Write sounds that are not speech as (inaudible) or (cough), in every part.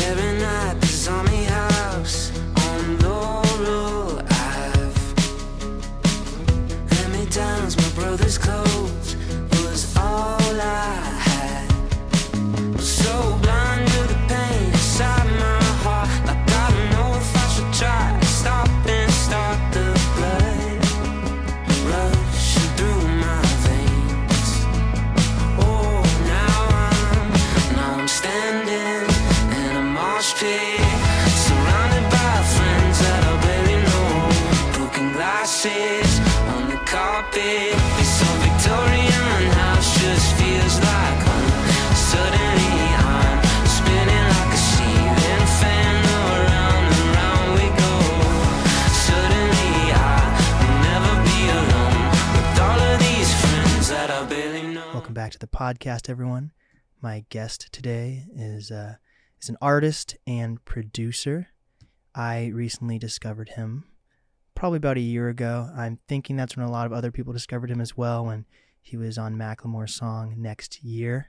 Staring back to the podcast, everyone. My guest today is uh, is an artist and producer. I recently discovered him probably about a year ago. I'm thinking that's when a lot of other people discovered him as well when he was on Macklemore's song Next Year.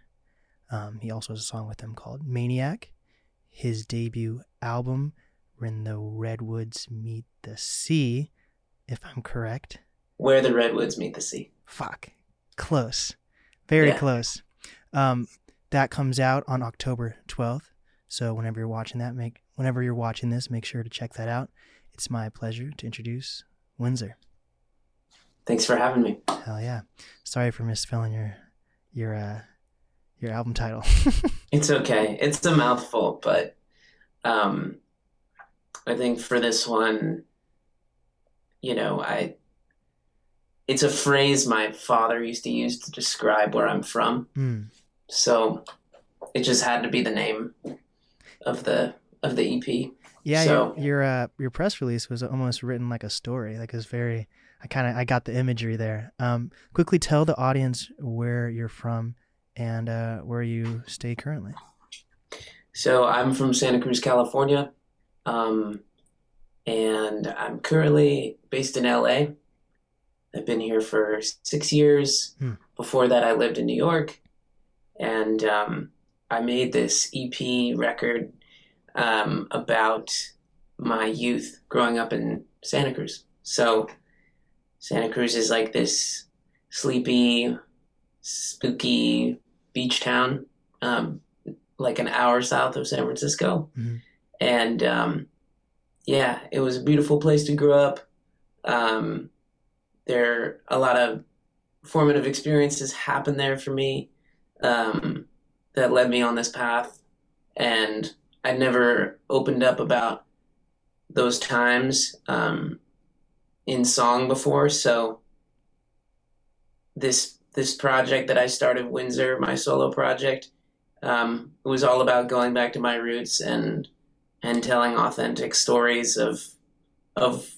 Um, he also has a song with them called Maniac. His debut album, When the Redwoods Meet the Sea, if I'm correct. Where the redwoods meet the sea. Fuck. Close. Very Yeah. close. Um, that comes out on October 12th. So whenever you're watching that, make whenever you're watching this, make sure to check that out. It's my pleasure to introduce Windsor. Thanks for having me. Hell yeah. Sorry for misspelling your your uh your album title. (laughs) It's okay. It's a mouthful, but um, I think for this one, you know, I it's a phrase my father used to use to describe where I'm from. Hmm. So it just had to be the name of the of the EP. Yeah, So- your your uh your press release was almost written like a story. Like it was very I kind of I got the imagery there. Um quickly tell the audience where you're from and uh where you stay currently. So I'm from Santa Cruz, California, um, and I'm currently based in LA. I've been here for six years. Hmm. Before that, I lived in New York, and um, I made this EP record um, about my youth growing up in Santa Cruz. So Santa Cruz is like this sleepy, spooky beach town. Um, like an hour south of San Francisco. Mhm. And um, yeah, it was a beautiful place to grow up. Um, there a lot of formative experiences happened there for me um, that led me on this path. And I never opened up about those times um, in song before. So this this project that I started, Windsor, my solo project, um, was all about going back to my roots and and telling authentic stories of of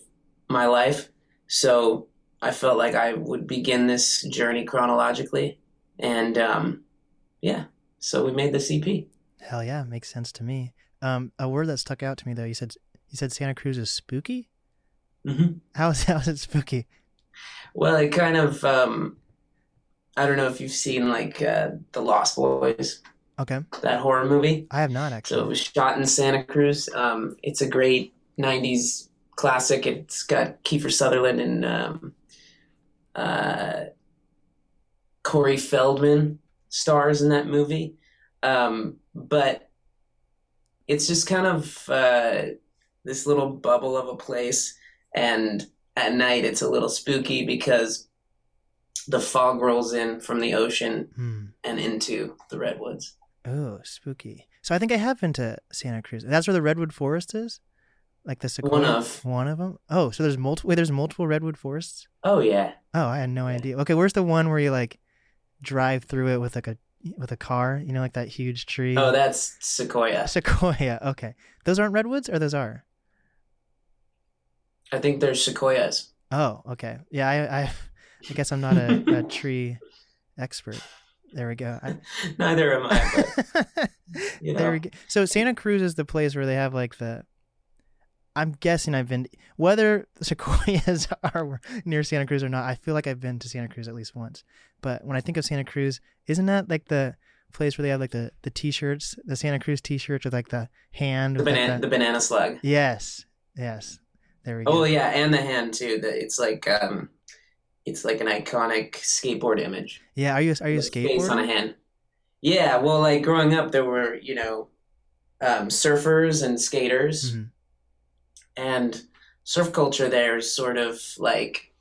my life. So I felt like I would begin this journey chronologically, and um, yeah, so we made the EP. Hell yeah, makes sense to me. Um a word that stuck out to me though, you said you said Santa Cruz is spooky? hmm How is (laughs) how is it spooky? Well, it kind of um, I don't know if you've seen like uh, the Lost Boys, Okay. that horror movie. I have not actually. So it was shot in Santa Cruz. Um, it's a great '90s classic. It's got Kiefer Sutherland and um, uh, Corey Feldman stars in that movie. Um, but it's just kind of uh, this little bubble of a place, and at night it's a little spooky because the fog rolls in from the ocean Hmm. and into the redwoods. Oh, spooky. So I think I have been to Santa Cruz. That's where the redwood forest is, like the sequoia. One of. one of them. Oh, so there's multiple. Wait, there's multiple redwood forests. Oh yeah. Oh, I had no idea. Okay, where's the one where you like drive through it with like a with a car? You know, like that huge tree. Oh, that's Sequoia. sequoia. Okay, those aren't redwoods, or those are. I think there's sequoias. Oh, okay. Yeah, I I, I guess I'm not a, a (laughs) tree expert. There we go. I, Neither am I. But, (laughs) you there we go. So Santa Cruz is the place where they have like the. I'm guessing I've been whether sequoias (laughs) are near Santa Cruz or not. I feel like I've been to Santa Cruz at least once. But when I think of Santa Cruz, isn't that like the place where they have like the the t-shirts, the Santa Cruz t-shirts with like the hand. The with, like, banana, the banana slug. Yes, yes. There we go. Oh yeah, and the hand too. The, it's like um, it's like an iconic skateboard image. Yeah, Are you are you a With a face on a hand. Yeah, well, like growing up, there were you know, um, surfers and skaters, Mhm. And surf culture there is sort of like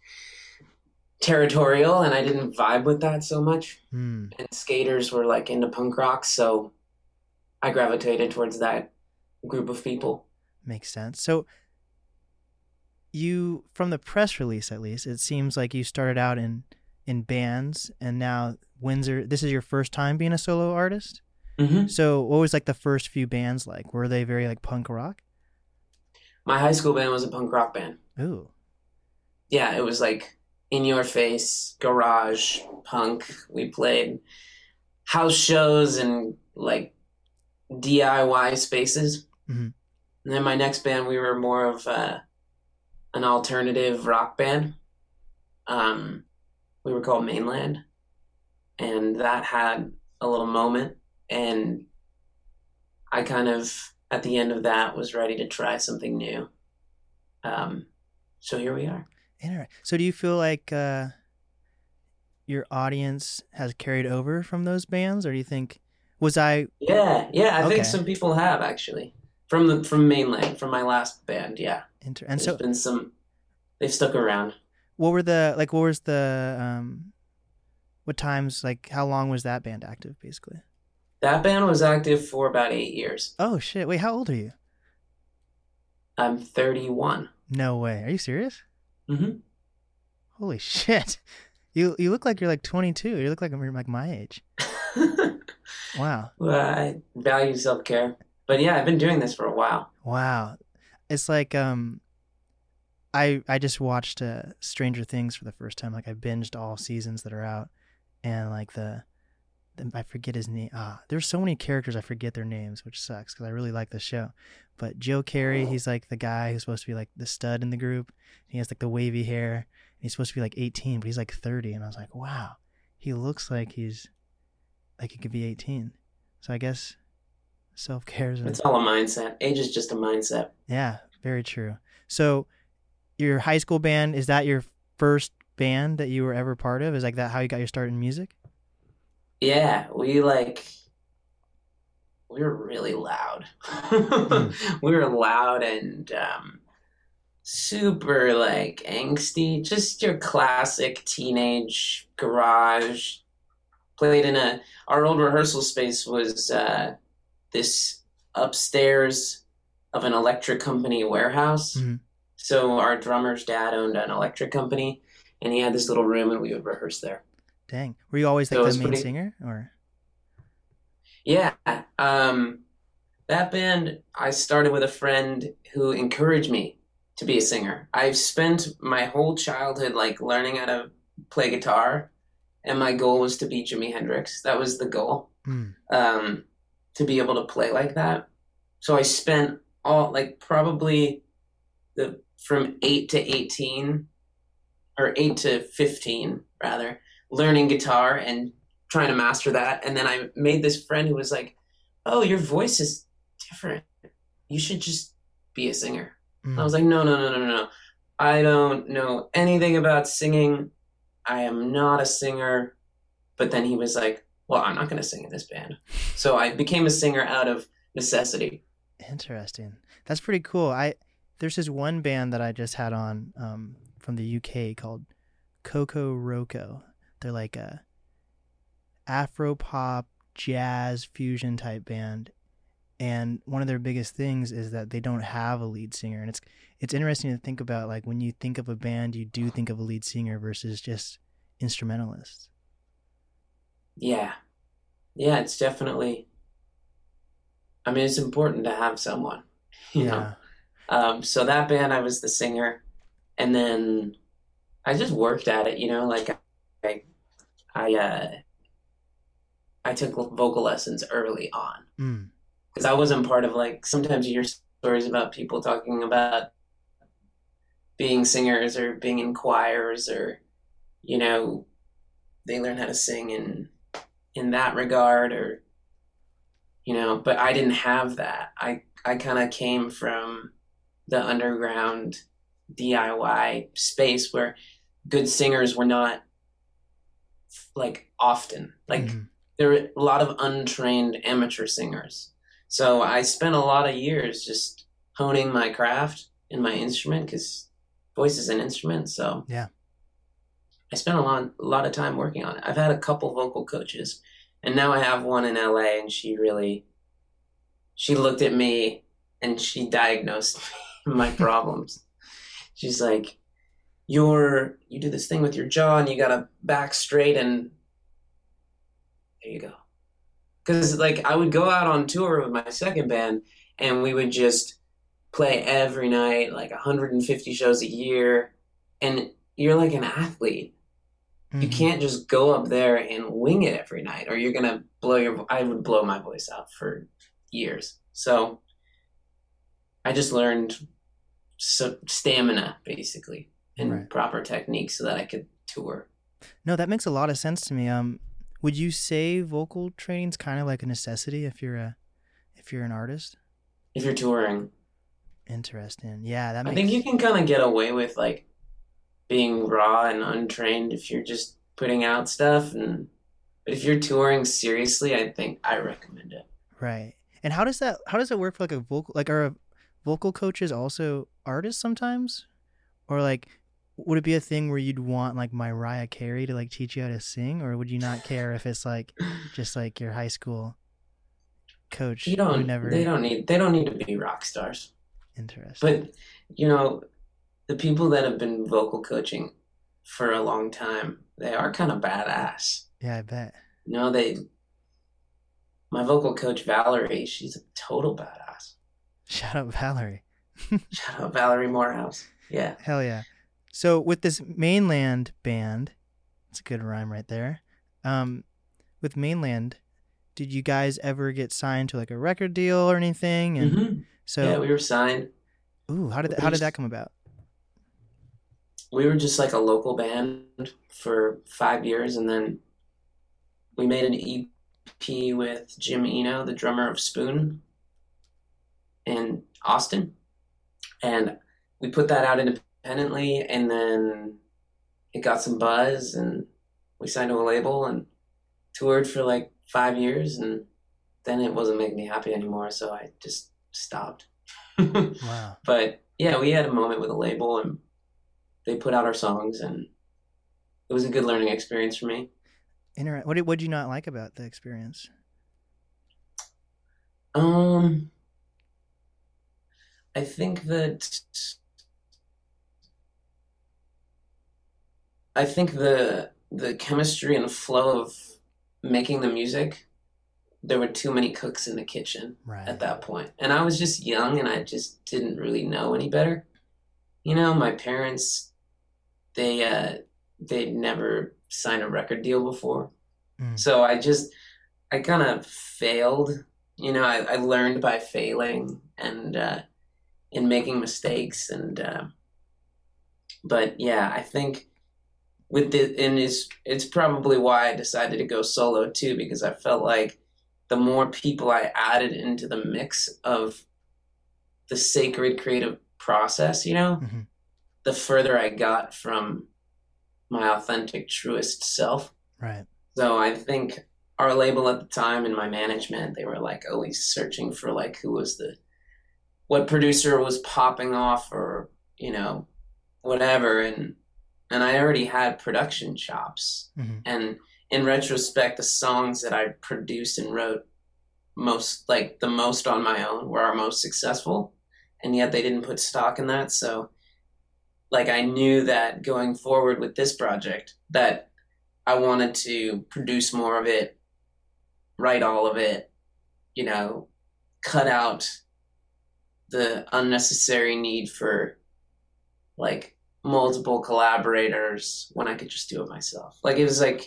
territorial, and I didn't vibe with that so much. Hmm. And skaters were like into punk rock, so I gravitated towards that group of people. Makes sense. So you from the press release at least, it seems like you started out in in bands and now Windsor this is your first time being a solo artist? Mm-hmm. So what was like the first few bands like? Were they very like punk rock? My high school band was a punk rock band. Ooh. yeah, it was like in your face, garage, punk. We played house shows and like DIY spaces. Mhm. And then my next band, we were more of uh, an alternative rock band. Um, we were called Mainland, and that had a little moment. And I kind of, at the end of that, was ready to try something new. Um, so here we are. So do you feel like uh your audience has carried over from those bands or do you think was I Yeah, yeah. I Okay. think some people have actually from the from mainland from my last band. Yeah, inter- and there's so been some. They've stuck around. what were the like what was the um what times like how long was that band active basically? That band was active for about eight years. Oh shit. Wait, how old are you? I'm 31. No way. Are you serious? Mm-hmm. Holy (laughs) shit. You you look like you're like 22. You look like you're like my age. (laughs) Wow. well, I value self care, but yeah, I've been doing this for a while. Wow. It's like um I I just watched uh, Stranger Things for the first time. Like I binged all seasons that are out and like the, the I forget his name. Ah, there's so many characters I forget their names, which sucks cuz I really like the show. But Joe Keery, he's like the guy who's supposed to be like the stud in the group. He has like the wavy hair. And he's supposed to be like 18, but he's like 30 and I was like, "Wow. He looks like he's like he could be 18." So I guess self-care is It's all a mindset. Age is just a mindset. yeah, very true. So, your high school band is that your first band that you were ever part of? Is like that how you got your start in music? Yeah, we like we were really loud. we (laughs) were loud and um, super like angsty, just your classic teenage garage. Played in a our old rehearsal space was uh, this upstairs of an electric company warehouse. Mhm. So our drummer's dad owned an electric company, and he had this little room, and we would rehearse there. Dang, were you always like it's the main pretty- singer, or Yeah. Um, that band, I started with a friend who encouraged me to be a singer. I've spent my whole childhood like learning how to play guitar, and my goal was to be Jimi Hendrix. That was the goal, Hmm. um, to be able to play like that. So I spent all like probably the from eight to eighteen, or eight to fifteen rather, learning guitar and trying to master that. And then I made this friend who was like, "Oh, your voice is different. You should just be a singer." Hmm. I was like, "No, no, no, no, no, no. I don't know anything about singing. I am not a singer." But then he was like, "Well, I'm not going to sing in this band." So I became a singer out of necessity. interesting. That's pretty cool. I there's this one band that I just had on um, from the UK called Kokoroko. They're like a Afro pop jazz fusion type band, and one of their biggest things is that they don't have a lead singer, and it's it's interesting to think about. Like when you think of a band, you do think of a lead singer versus just instrumentalists. Yeah. Yeah, it's definitely I mean, it's important to have someone, (laughs) you know. Yeah. Um, so that band, I was the singer, and then I just worked at it. You know, like I, I, uh, I took vocal lessons early on Mm. because I wasn't part of like. Sometimes you hear stories about people talking about being singers or being in choirs or, you know, they learn how to sing in in that regard or you know but i didn't have that i i kind of came from the underground diy space where good singers were not like often like Mhm. there were a lot of untrained amateur singers so i spent a lot of years just honing my craft in my instrument because voice is an instrument so Yeah. i spent a lot, a lot of time working on it i've had a couple vocal coaches and now i have one in la and she really she looked at me and she diagnosed (laughs) my problems she's like you're you do this thing with your jaw and you gotta back straight and there you go. Because like i would go out on tour with my second band and we would just play every night like 150 shows a year. And you're like an athlete. You Mhm. can't just go up there and wing it every night or you're gonna blow your i would blow my voice out for years. So i just learned so stamina basically and Right. proper technique so that i could tour No, that makes a lot of sense to me. Um, would you say vocal training's kind of like a necessity if you're a if you're an artist? if you're touring Interesting. Yeah, that i think you can kind of get away with like being raw and untrained if you're just putting out stuff and but if you're touring seriously i think i recommend it Right. And how does that how does it work for like a vocal like are vocal coaches also artists sometimes? Or like would it be a thing where you'd want like Mariah Carey to like teach you how to sing or would you not care if it's like just like your high school coach you don't never they don't need they don't need to be rock stars Interesting. But you know, the people that have been vocal coaching for a long time, they are kind of badass. yeah, I bet. You know, they. My vocal coach Valerie, she's a total badass. Shout out Valerie. (laughs) Shout out Valerie Morehouse. Yeah. Hell yeah. So with this mainland band, it's a good rhyme right there. Um, with mainland, did you guys ever get signed to like a record deal or anything? And Mhm. so, yeah, we were signed. ooh, how did how did that come about? We were just like a local band for five years, and then we made an EP with Jim Eno, the drummer of Spoon, in Austin, and we put that out independently, and then it got some buzz, and we signed to a label and toured for like five years, and then it wasn't making me happy anymore, so I just stopped. (laughs) Wow. but yeah, we had a moment with a label, and they put out our songs, and it was a good learning experience for me. Inter- what did what did you not like about the experience? Um, I think that I think the the chemistry and flow of making the music, there were too many cooks in the kitchen Right. at that point, and I was just young, and I just didn't really know any better. You know, my parents, they uh, they'd never signed a record deal before, Mm. so I just I kind of failed. You know, I, I learned by failing and uh, in making mistakes, and uh, but yeah, I think with the and it's it's probably why I decided to go solo too because I felt like the more people I added into the mix of the sacred creative process, you know, Mhm. the further I got from my authentic, truest self. Right. So I think our label at the time and my management, they were like always searching for like who was the what producer was popping off or, you know, whatever and and I already had production chops. hmm And in retrospect, the songs that I produced and wrote most like the most on my own were our most successful. And yet they didn't put stock in that. So like I knew that going forward with this project that I wanted to produce more of it, write all of it, you know, cut out the unnecessary need for like multiple collaborators when I could just do it myself. Like it was like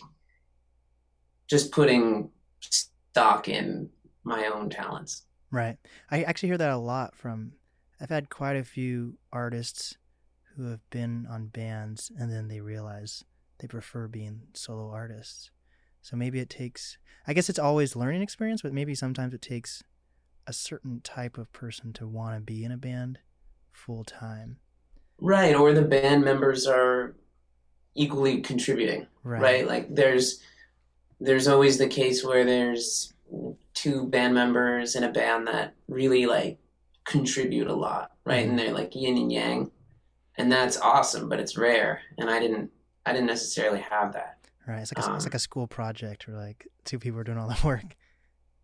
just putting stock in my own talents. Right. I actually hear that a lot from. I've had quite a few artists who have been on bands and then they realize they prefer being solo artists. So maybe it takes. I guess it's always learning experience, but maybe sometimes it takes a certain type of person to want to be in a band full time. Right, or the band members are equally contributing. Right. right? Like there's there's always the case where there's two band members in a band that really like contribute a lot, right? And they're like yin and yang. And that's awesome, but it's rare. And I didn't I didn't necessarily have that. Right. It's like a, it's Um, like a school project where like two people are doing all the work.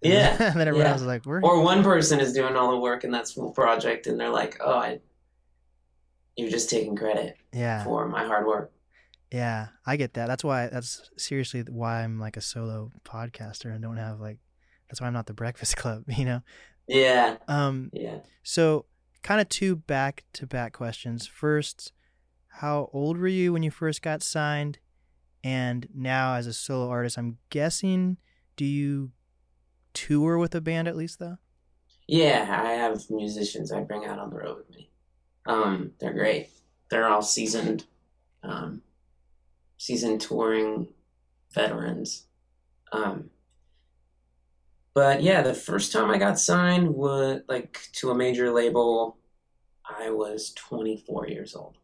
Yeah, (laughs) and then everyone yeah. else is like, we're Or one person is doing all the work in that school project and they're like, Oh, I you're just taking credit yeah. for my hard work. Yeah, I get that. That's why that's seriously why I'm like a solo podcaster and don't have like that's why I'm not the Breakfast (laughs) Club, you know. Yeah, Um yeah. so kind of two back to back questions. First, how old were you when you first got signed? And now as a solo artist, I'm guessing do you tour with a band at least though? Yeah, I have musicians I bring out on the road with me. Um, they're great. They're all seasoned, um, seasoned touring veterans. Um, but yeah, the first time I got signed was like to a major label. I was 24 years old.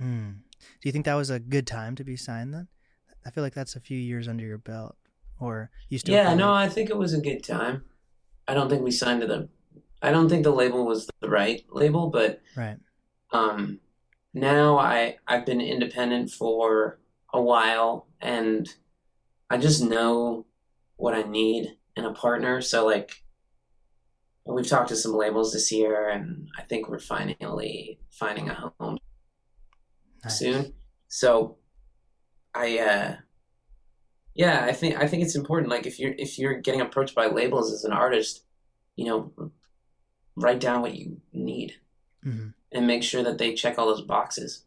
Mm. Do you think that was a good time to be signed then? I feel like that's a few years under your belt. Or you still yeah, no, like- I think it was a good time. I don't think we signed to the. I don't think the label was the right label, but right. Um, now I I've been independent for a while, and I just know what I need in a partner. So like, we've talked to some labels this year, and I think we're finally finding a home Nice. soon. So I uh yeah, I think I think it's important like if you're if you're getting approached by labels as an artist, you know, write down what you need hmm and make sure that they check all those boxes.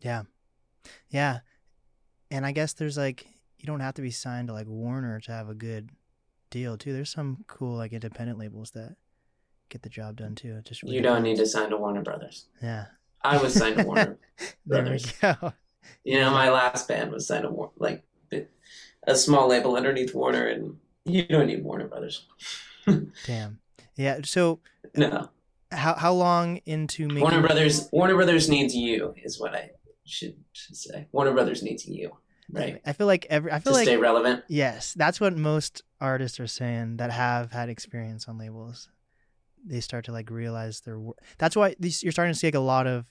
Yeah. Yeah. And I guess there's like you don't have to be signed to like Warner to have a good deal too. There's some cool like independent labels that get the job done too. It just really You don't need to sign to Warner Brothers. Yeah. I was signed to (laughs) Warner. There we Brothers. go. You know, my last band was signed to like a small label underneath Warner, and you don't need Warner Brothers. (laughs) Damn. Yeah. So No, how how long into making Warner Brothers. Warner Brothers needs you, is what I should, should say. Warner Brothers needs you, right? I feel like every I To feel like stay relevant. Yes, that's what most artists are saying that have had experience on labels. They start to like realize their work. That's why these, you're starting to see like a lot of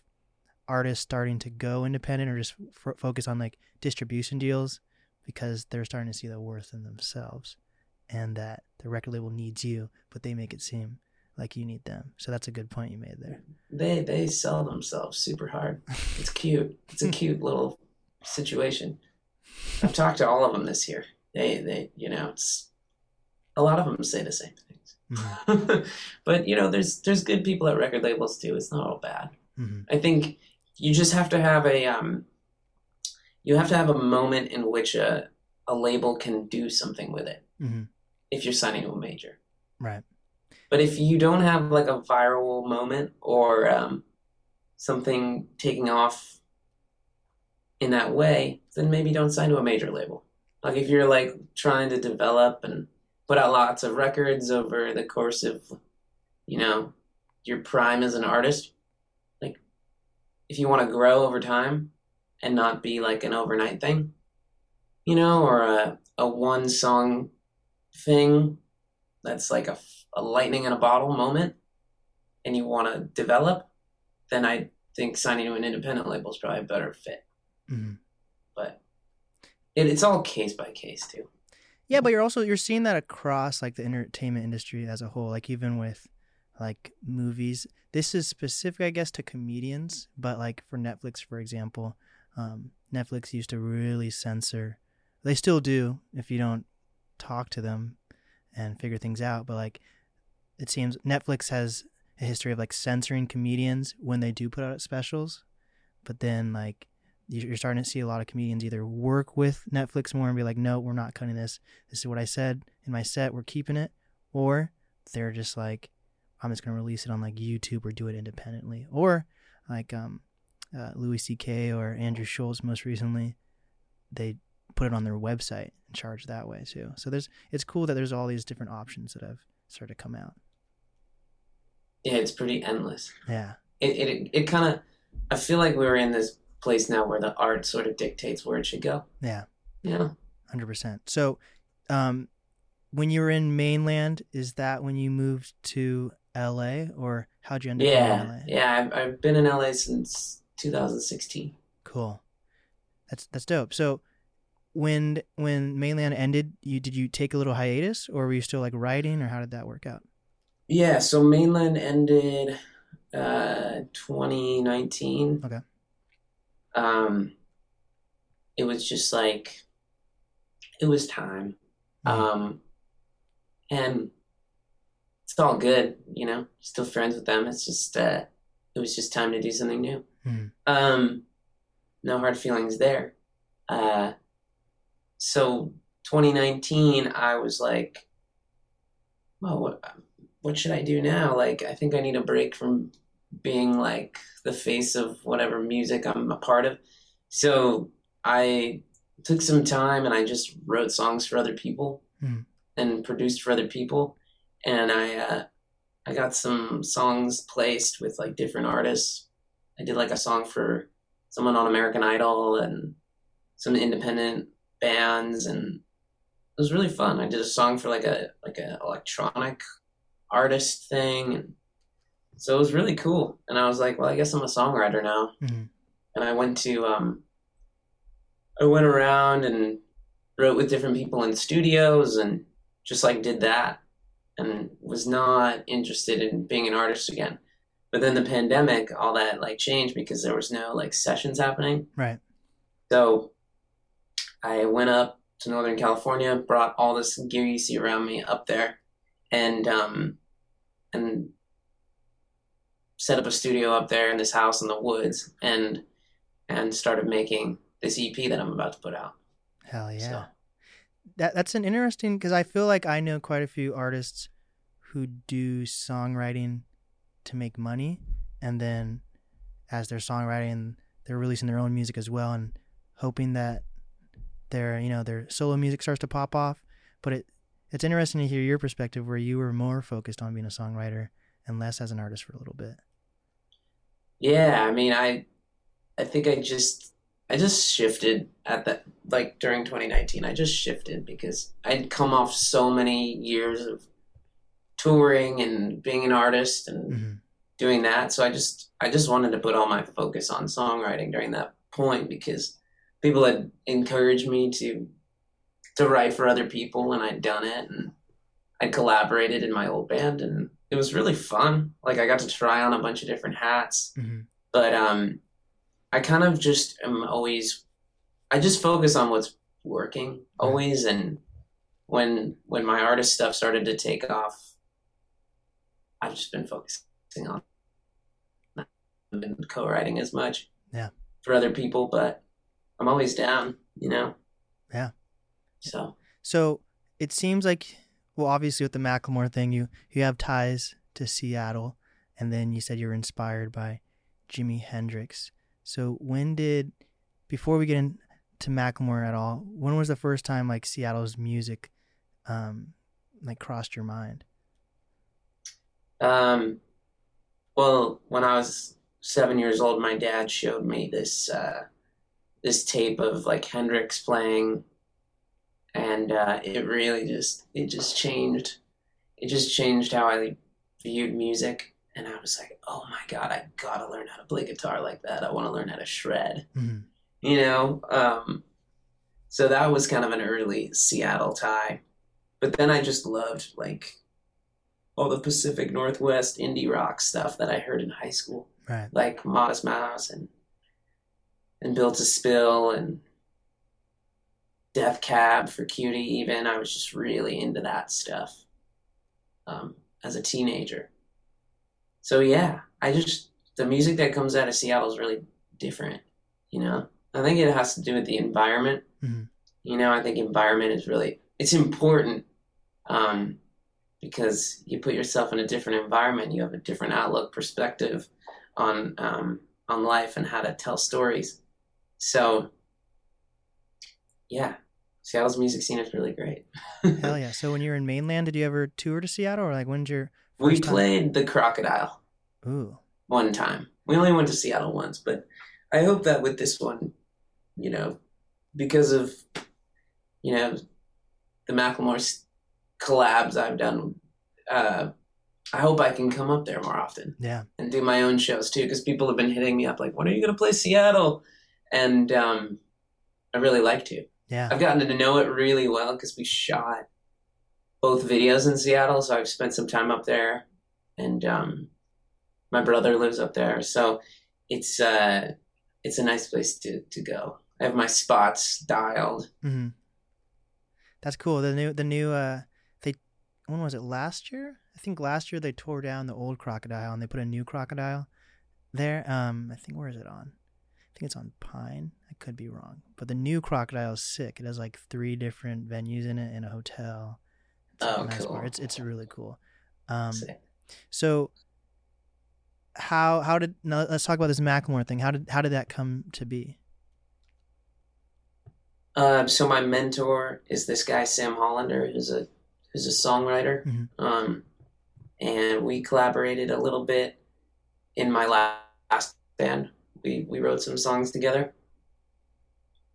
artists starting to go independent or just f- focus on like distribution deals because they're starting to see the worth in themselves and that the record label needs you, but they make it seem like you need them. So that's a good point you made there. They they sell themselves super hard. It's cute. It's a (laughs) cute little situation. I've talked to all of them this year. They they you know it's a lot of them say the same things. Mhm. (laughs) but you know there's there's good people at record labels too. It's not all bad. Mhm. I think you just have to have a um you have to have a moment in which a a label can do something with it Mhm. if you're signing to a major. Right. But if you don't have like a viral moment or um, something taking off in that way, then maybe don't sign to a major label. Like if you're like trying to develop and put out lots of records over the course of, you know, your prime as an artist, like if you want to grow over time and not be like an overnight thing, you know, or a, a one song thing that's like a, a lightning in a bottle moment and you want to develop, then I think signing to an independent label is probably a better fit. Mhm. But it, it's all case by case too. Yeah, but you're also you're seeing that across like the entertainment industry as a whole, like even with like movies. This is specific, I guess, to comedians, but like for Netflix, for example, um, Netflix used to really censor. They still do if you don't talk to them and figure things out. But like, it seems Netflix has a history of like censoring comedians when they do put out specials, but then like you- you're starting to see a lot of comedians either work with Netflix more and be like, no, we're not cutting this. This is what I said in my set. We're keeping it. Or they're just like, I'm just going to release it on like YouTube or do it independently. Or like um, uh, Louis C.K. or Andrew Schulz most recently, they put it on their website and charge that way too. So there's it's cool that there's all these different options that have started to come out. Yeah, it's pretty endless. Yeah. It it it kind of. I feel like we're in this place now where the art sort of dictates where it should go. Yeah. Yeah. Hundred percent. So, um, when you were in mainland, is that when you moved to LA, or how'd you end up in LA? Yeah. I've I've been in LA since 2016. Cool. That's that's dope. So, when when mainland ended, you did you take a little hiatus, or were you still like writing, or how did that work out? Yeah. So mainland ended uh 2019. Okay. Um, it was just like it was time. Mhm. Um, and it's all good, you know. Still friends with them. It's just uh, it was just time to do something new. Mhm. Um, no hard feelings there. Uh, so 2019, I was like, well, what what should I do now? Like, I think I need a break from being like the face of whatever music I'm a part of. So I took some time and I just wrote songs for other people Mhm. and produced for other people. And I uh, I got some songs placed with like different artists. I did like a song for someone on American Idol and some independent bands and it was really fun. I did a song for like a like a electronic artist thing and so it was really cool. And I was like, well, I guess I'm a songwriter now. Mhm. And I went to um I went around and wrote with different people in studios and just like did that and was not interested in being an artist again. But then the pandemic, all that like changed because there was no like sessions happening. Right. So I went up to Northern California, brought all this gear you see around me up there, and um, and set up a studio up there in this house in the woods, and and started making this EP that I'm about to put out. Hell yeah. So, That that's an interesting because I feel like I know quite a few artists who do songwriting to make money, and then as they're songwriting, they're releasing their own music as well, and hoping that their you know their solo music starts to pop off. But it it's interesting to hear your perspective where you were more focused on being a songwriter and less as an artist for a little bit. yeah, I mean, I I think I just I just shifted at that like during 2019. I just shifted because I'd come off so many years of touring and being an artist and hmm doing that. So I just I just wanted to put all my focus on songwriting during that point because people had encouraged me to to write for other people and I'd done it and I collaborated in my old band and it was really fun. Like I got to try on a bunch of different hats. hmm But um I kind of just am always I just focus on what's working always and when when my artist stuff started to take off I've just been focusing on not been co-writing as much Yeah. for other people but I'm always down you know Yeah. So So it seems like, well, obviously with the Macklemore thing, you you have ties to Seattle, and then you said you were inspired by Jimi Hendrix. So when did, before we get into Macklemore at all, when was the first time like Seattle's music, um, like crossed your mind? Um, well, when I was seven years old, my dad showed me this uh, this tape of like Hendrix playing, and uh, it really just it just changed. It just changed how I viewed music, and I was like, oh my god, I gotta learn how to play guitar like that. I want to learn how to shred. Mhm. You know, um, so that was kind of an early Seattle tie. But then I just loved like all the Pacific Northwest indie rock stuff that I heard in high school, Right. like Modest Mouse and and Built to Spill and Death Cab for Cutie. Even I was just really into that stuff um, as a teenager. So yeah, I just the music that comes out of Seattle is really different. You know, I think it has to do with the environment. Mhm. You know, I think environment is really it's important um, because you put yourself in a different environment. You have a different outlook, perspective on um, on life and how to tell stories. So, yeah, Seattle's music scene is really great. (laughs) Hell yeah! So when you were in mainland, did you ever tour to Seattle, or like when's your we first time? played the Crocodile Ooh, one time. We only went to Seattle once, but I hope that with this one, you know, because of you know the Macklemore collabs I've done, uh, I hope I can come up there more often yeah, and do my own shows too. Because people have been hitting me up like, "When are you going to play Seattle?" And um, I really like to. Yeah. I've gotten to know it really well because we shot both videos in Seattle, so I've spent some time up there, and um, my brother lives up there, so it's uh, it's a nice place to to go. I have my spots dialed. hmm That's cool. The new, the new, uh, they, when was it? Last year? I think last year they tore down the old crocodile and they put a new crocodile there. Um, I think where is it on? I think it's on Pine. I could be wrong, but the new crocodile is sick. It has like three different venues in it in a hotel. It's a Oh, nice cool. bar. It's it's really cool. Um, so how how did now let's talk about this Macklemore thing. How did how did that come to be? Uh, so my mentor is this guy Sam Hollander, who's a who's a songwriter, Mhm. um, and we collaborated a little bit in my last band. We we wrote some songs together,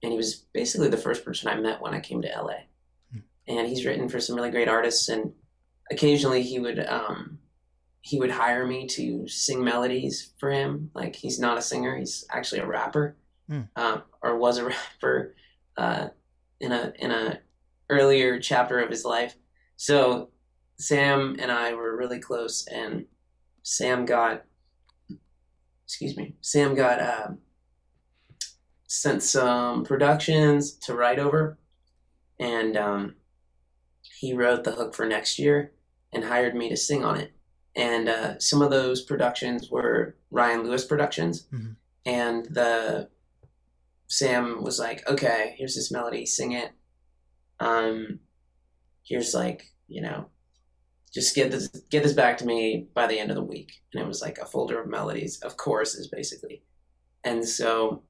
and he was basically the first person I met when I came to LA. Hmm. And he's written for some really great artists, and occasionally he would um, he would hire me to sing melodies for him. Like he's not a singer; he's actually a rapper, um, or was a (laughs) rapper uh, in a in a earlier chapter of his life. So Sam and I were really close, and Sam got excuse me, Sam got uh, sent some productions to write over, and um, he wrote the hook for next year and hired me to sing on it. And uh, some of those productions were Ryan Lewis productions, Mhm. and the Sam was like, "Okay, here's this melody, sing it. Um, here's like, you know, just get this get this back to me by the end of the week." And it was like a folder of melodies, of choruses, basically. And so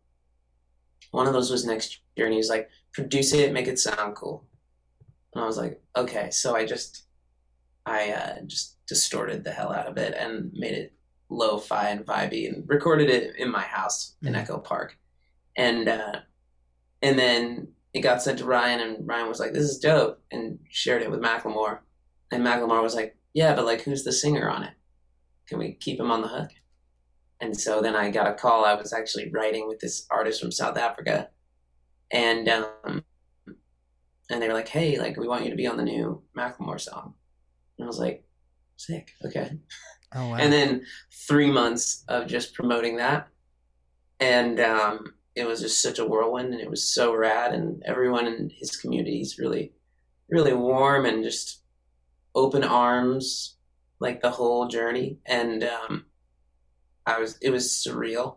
one of those was next year, and he was like, "Produce it, make it sound cool." And I was like, "Okay." So I just, I uh, just distorted the hell out of it and made it lo-fi and vibey, and recorded it in my house in Mhm. Echo Park, and uh, and then it got sent to Ryan, and Ryan was like, "This is dope," and shared it with Macklemore, and Macklemore was like, "Yeah, but like, who's the singer on it? Can we keep him on the hook?" And so then I got a call. I was actually writing with this artist from South Africa, and um, and they were like, "Hey, like, we want you to be on the new Macklemore song," and I was like, "Sick, okay." Oh wow. And then three months of just promoting that, and um, it was just such a whirlwind, and it was so rad, and everyone in his community is really, really warm and just open arms, like the whole journey, and um, I was it was surreal,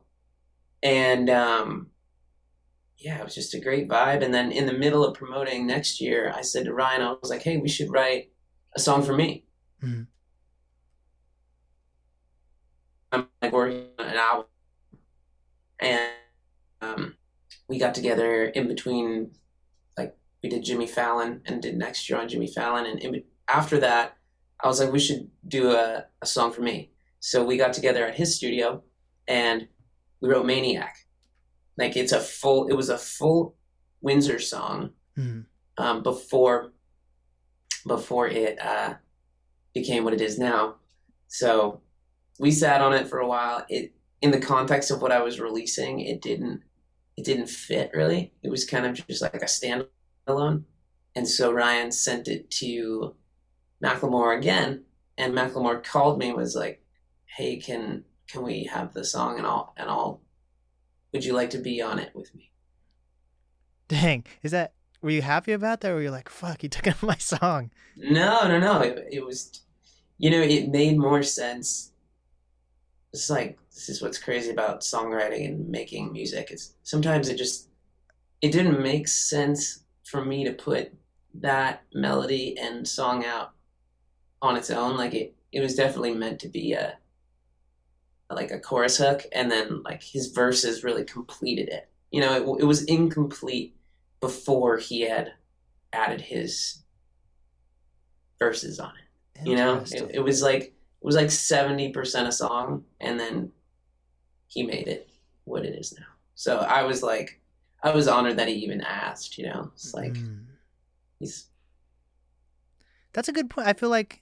and um, yeah, it was just a great vibe. And then in the middle of promoting next year, I said to Ryan, I was like, "Hey, we should write a song for me." Mhm. I'm like working on an album, and um, we got together in between, like we did Jimmy Fallon and did next year on Jimmy Fallon, and in, after that, I was like, we should do a, a song for me. So we got together at his studio, and we wrote Maniac. Like it's a full, it was a full Windsor song Mhm. um, before before it uh, became what it is now. So we sat on it for a while. It in the context of what I was releasing, it didn't it didn't fit really. It was kind of just like a standalone. And so Ryan sent it to Macklemore again, and Macklemore called me and was like, "Hey, can can we have the song and all and all? Would you like to be on it with me?" Dang, is that? Were you happy about that? Or were you like, "Fuck, he took (laughs) my song"? No, no, no. It, it was, you know, it made more sense. It's like this is what's crazy about songwriting and making music is sometimes it just it didn't make sense for me to put that melody and song out on its own. Like it, it was definitely meant to be a like a chorus hook, and then like his verses really completed it. You know, it, it was incomplete before he had added his verses on it. You know, it, it was like it was like seventy percent a song, and then he made it what it is now. So I was like, I was honored that he even asked. You know, it's like Mm. he's That's a good point. I feel like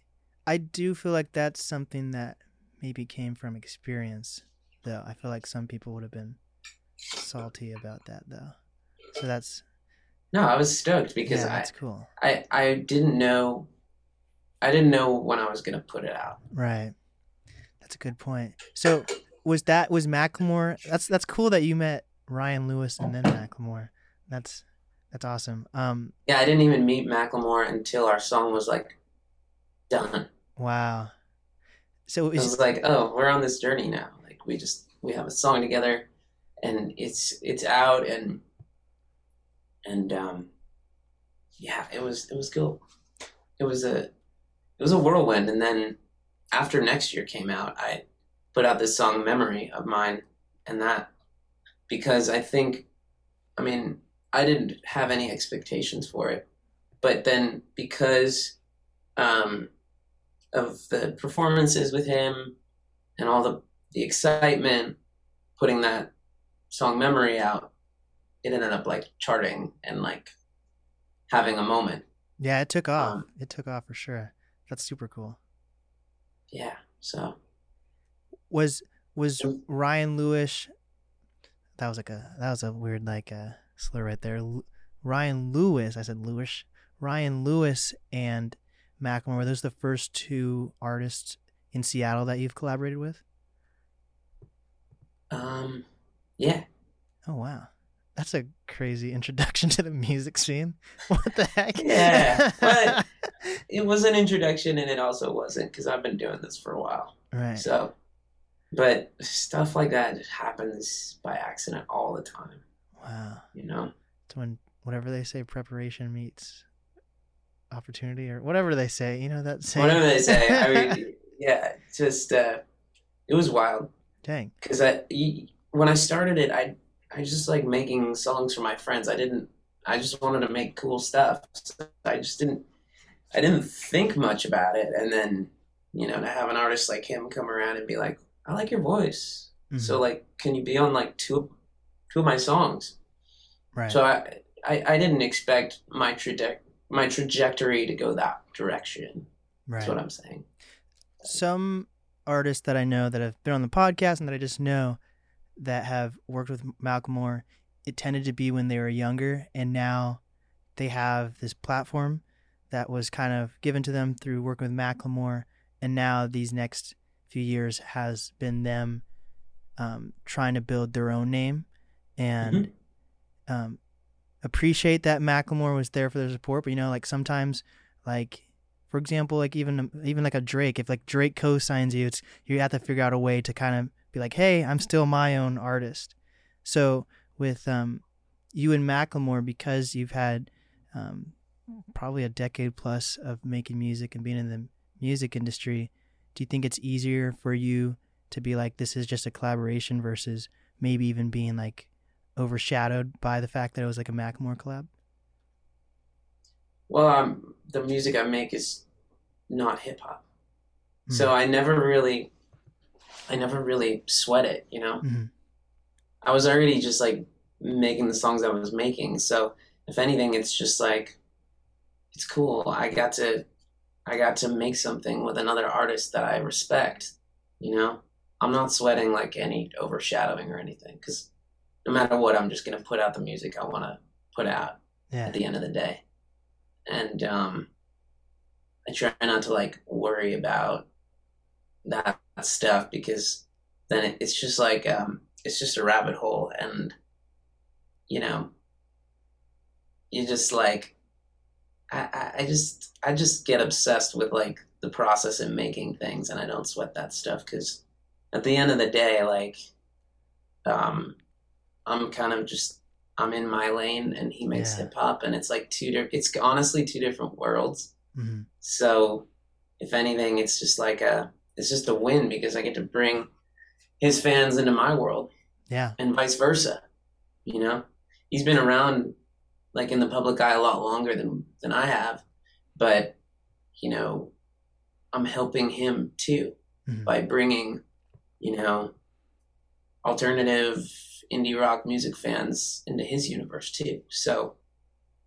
I do feel like that's something that maybe came from experience, though. I feel like some people would have been salty about that, though. So that's no, I was stoked because yeah, I, that's cool. I I didn't know, I didn't know when I was gonna put it out. Right. That's a good point. So was that was Macklemore? That's that's cool that you met Ryan Lewis and then Macklemore. That's that's awesome. Um, Yeah, I didn't even meet Macklemore until our song was like done. Wow. So I is was like, oh, we're on this journey now. Like we just we have a song together, and it's it's out and and um, yeah, it was it was cool. It was a it was a whirlwind, and then after next year came out, I put out this song "Memory" of mine, and that because I think, I mean, I didn't have any expectations for it, but then because um, of the performances with him and all the the excitement, putting that song "Memory" out, it ended up like charting and like having a moment. yeah, it took off. um, it took off for sure. That's super cool. Yeah, so Was was. Ryan Lewis? That was like a that was a weird like uh, slur right there. L- Ryan Lewis. I said Lewis. Ryan Lewis and Macklemore. Were those the first two artists in Seattle that you've collaborated with? um, yeah. Oh wow, that's a crazy (laughs) introduction to the music scene. (laughs) What the heck? Yeah, but- (laughs) It was an introduction, and it also wasn't because I've been doing this for a while. right. So, but stuff like that happens by accident all the time. Wow. You know. It's when whatever they say, preparation meets opportunity, or whatever they say. You know that saying. Whatever they say. I mean, (laughs) yeah, just uh, it was wild. dang. because I when I started it, I I just like making songs for my friends. I didn't. I just wanted to make cool stuff. So I just didn't. I didn't think much about it, and then you know to have an artist like him come around and be like, "I like your voice, Mhm. so like, can you be on like two of, two of my songs?" right. So I, I I didn't expect my traje- my trajectory to go that direction. right. That's what I'm saying. some artists that I know that have been on the podcast and that I just know that have worked with Macklemore, it tended to be when they were younger, and now they have this platform that was kind of given to them through working with Macklemore, and now these next few years has been them um, trying to build their own name and um, appreciate that Macklemore was there for their support. But you know, like sometimes, like for example, like even even like a Drake, if like Drake co-signs you, it's you have to figure out a way to kind of be like, hey, I'm still my own artist. So with um, you and Macklemore, because you've had um, probably a decade plus of making music and being in the music industry, do you think it's easier for you to be like, this is just a collaboration versus maybe even being like overshadowed by the fact that it was like a Macklemore collab? Well, um, the music I make is not hip hop. So Mhm. I never really, I never really sweat it, you know. Mhm. I was already just like making the songs I was making. So if anything, it's just like, it's cool. I got to, I got to make something with another artist that I respect. You know, I'm not sweating like any overshadowing or anything because no matter what, I'm just gonna put out the music I want to put out Yeah. at the end of the day. And um, I try not to like worry about that stuff because then it, it's just like um, it's just a rabbit hole, and you know, you just like I, I, just I just get obsessed with like the process of making things, and I don't sweat that stuff because at the end of the day, like um, I'm kind of just I'm in my lane and he makes Yeah. hip hop and it's like two di- it's honestly two different worlds. hmm So if anything it's just like a it's just a win because I get to bring his fans into my world Yeah. and vice versa. You know? He's been around like in the public eye a lot longer than than I have, but you know, I'm helping him too Mhm. by bringing, you know, alternative indie rock music fans into his universe too. So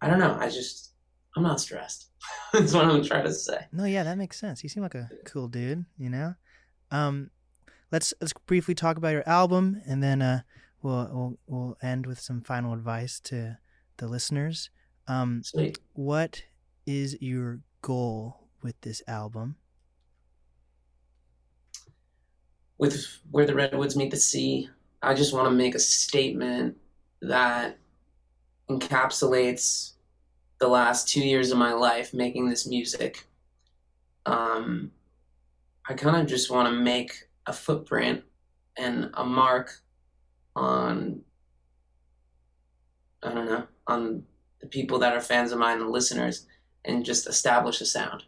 I don't know. I just I'm not stressed. (laughs) That's what I'm trying to say. No, yeah, that makes sense. You seem like a cool dude, you know. Um, let's let's briefly talk about your album, and then uh, we'll we'll we'll end with some final advice to the listeners. Um, Sweet. what is your goal with this album? with where the redwoods meet the sea i just want to make a statement that encapsulates the last two years of my life making this music. Um, i kind of just want to make a footprint and a mark on i don't know on the people that are fans of mine the listeners and just establish a sound.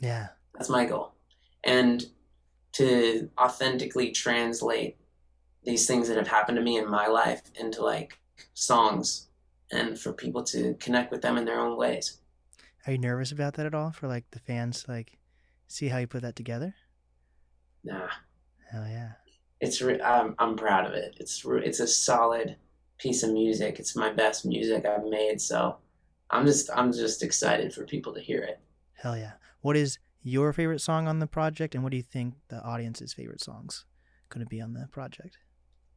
Yeah, that's my goal. And to authentically translate these things that have happened to me in my life into like songs and for people to connect with them in their own ways. are you nervous about that at all? For like the fans, to, like see how you put that together? Nah, Hell yeah, it's re- I'm I'm proud of it. It's re- it's a solid piece of music. It's my best music I've made, so I'm just I'm just excited for people to hear it. hell yeah. What is your favorite song on the project, and what do you think the audience's favorite songs going to be on the project?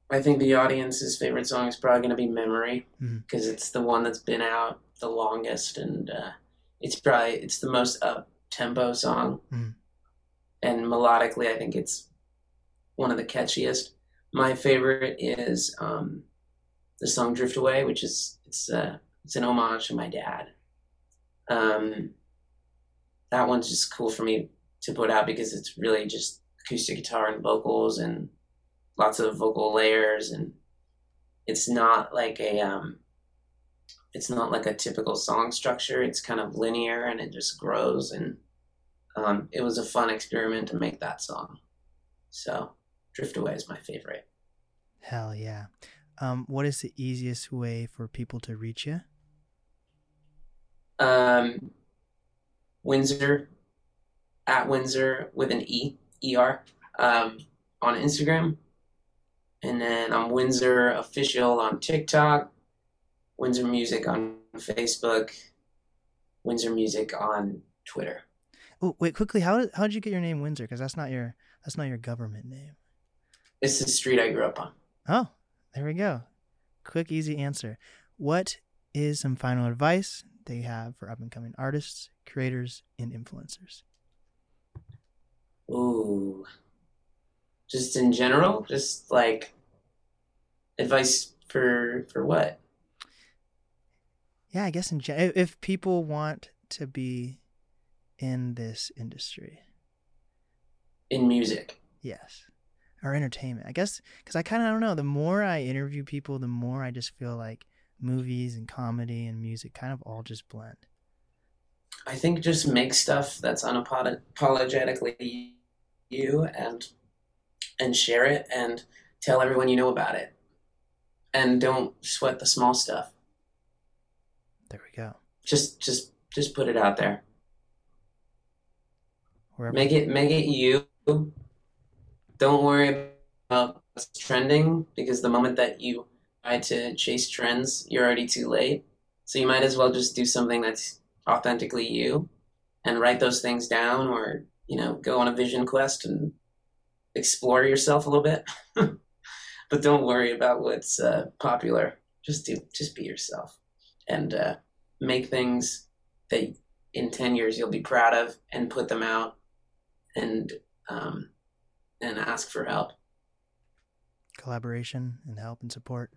I think the audience's favorite song is probably going to be "Memory" because it's the one that's been out the longest, and uh, it's probably it's the most up tempo song, Mhm. and melodically, I think it's one of the catchiest. My favorite is um, the song "Drift Away," which is it's uh, it's an homage to my dad. Um, that one's just cool for me to put out because it's really just acoustic guitar and vocals and lots of vocal layers and it's not like a um it's not like a typical song structure it's kind of linear and it just grows and um it was a fun experiment to make that song so drift away is my favorite Hell yeah. Um, what is the easiest way for people to reach you? um windsor at windsor with an e er um on instagram and then i'm windsor official on tiktok windsor music on facebook windsor music on twitter Oh, wait, quickly, how how did you get your name Windsor? Because that's not your that's not your government name. it's the street i grew up on Oh, there we go. Quick, easy answer. What is some final advice they have for up and coming artists, creators, and influencers? Ooh. Just in general, just like advice for for what? Yeah, I guess in gen- if people want to be in this industry, In music. yes, or entertainment, I guess because I kind of don't know. The more I interview people, the more I just feel like movies and comedy and music kind of all just blend. I think just make stuff that's unapologetically you and and share it and tell everyone you know about it. And don't sweat the small stuff. There we go. Just just just put it out there. Wherever Make it make it you. Don't worry about what's trending because the moment that you try to chase trends, you're already too late. So you might as well just do something that's authentically you and write those things down or, you know, go on a vision quest and explore yourself a little bit. (laughs) but don't worry about what's uh, popular. Just do just be yourself and uh, make things that in 10 years you'll be proud of and put them out and um, and ask for help. collaboration and help and support.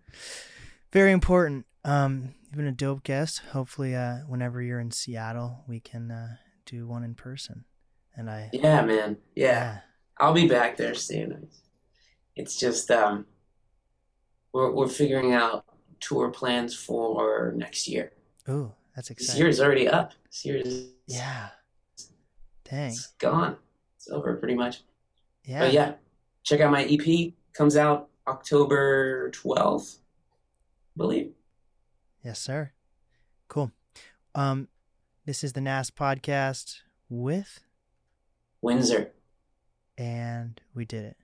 Very important. Um, you've been a dope guest. Hopefully, uh, whenever you're in Seattle, we can uh, do one in person. And I, Yeah, man. Yeah, I'll be back there soon. It's just um, we're we're figuring out tour plans for next year. Ooh, that's This exciting. year is already up. This year is Yeah. Dang. it's gone. It's over pretty much. Yeah. But yeah, check out my EP. Comes out October twelfth, I believe. Yes, sir. Cool. Um, this is the NAS podcast with, Windsor. And we did it.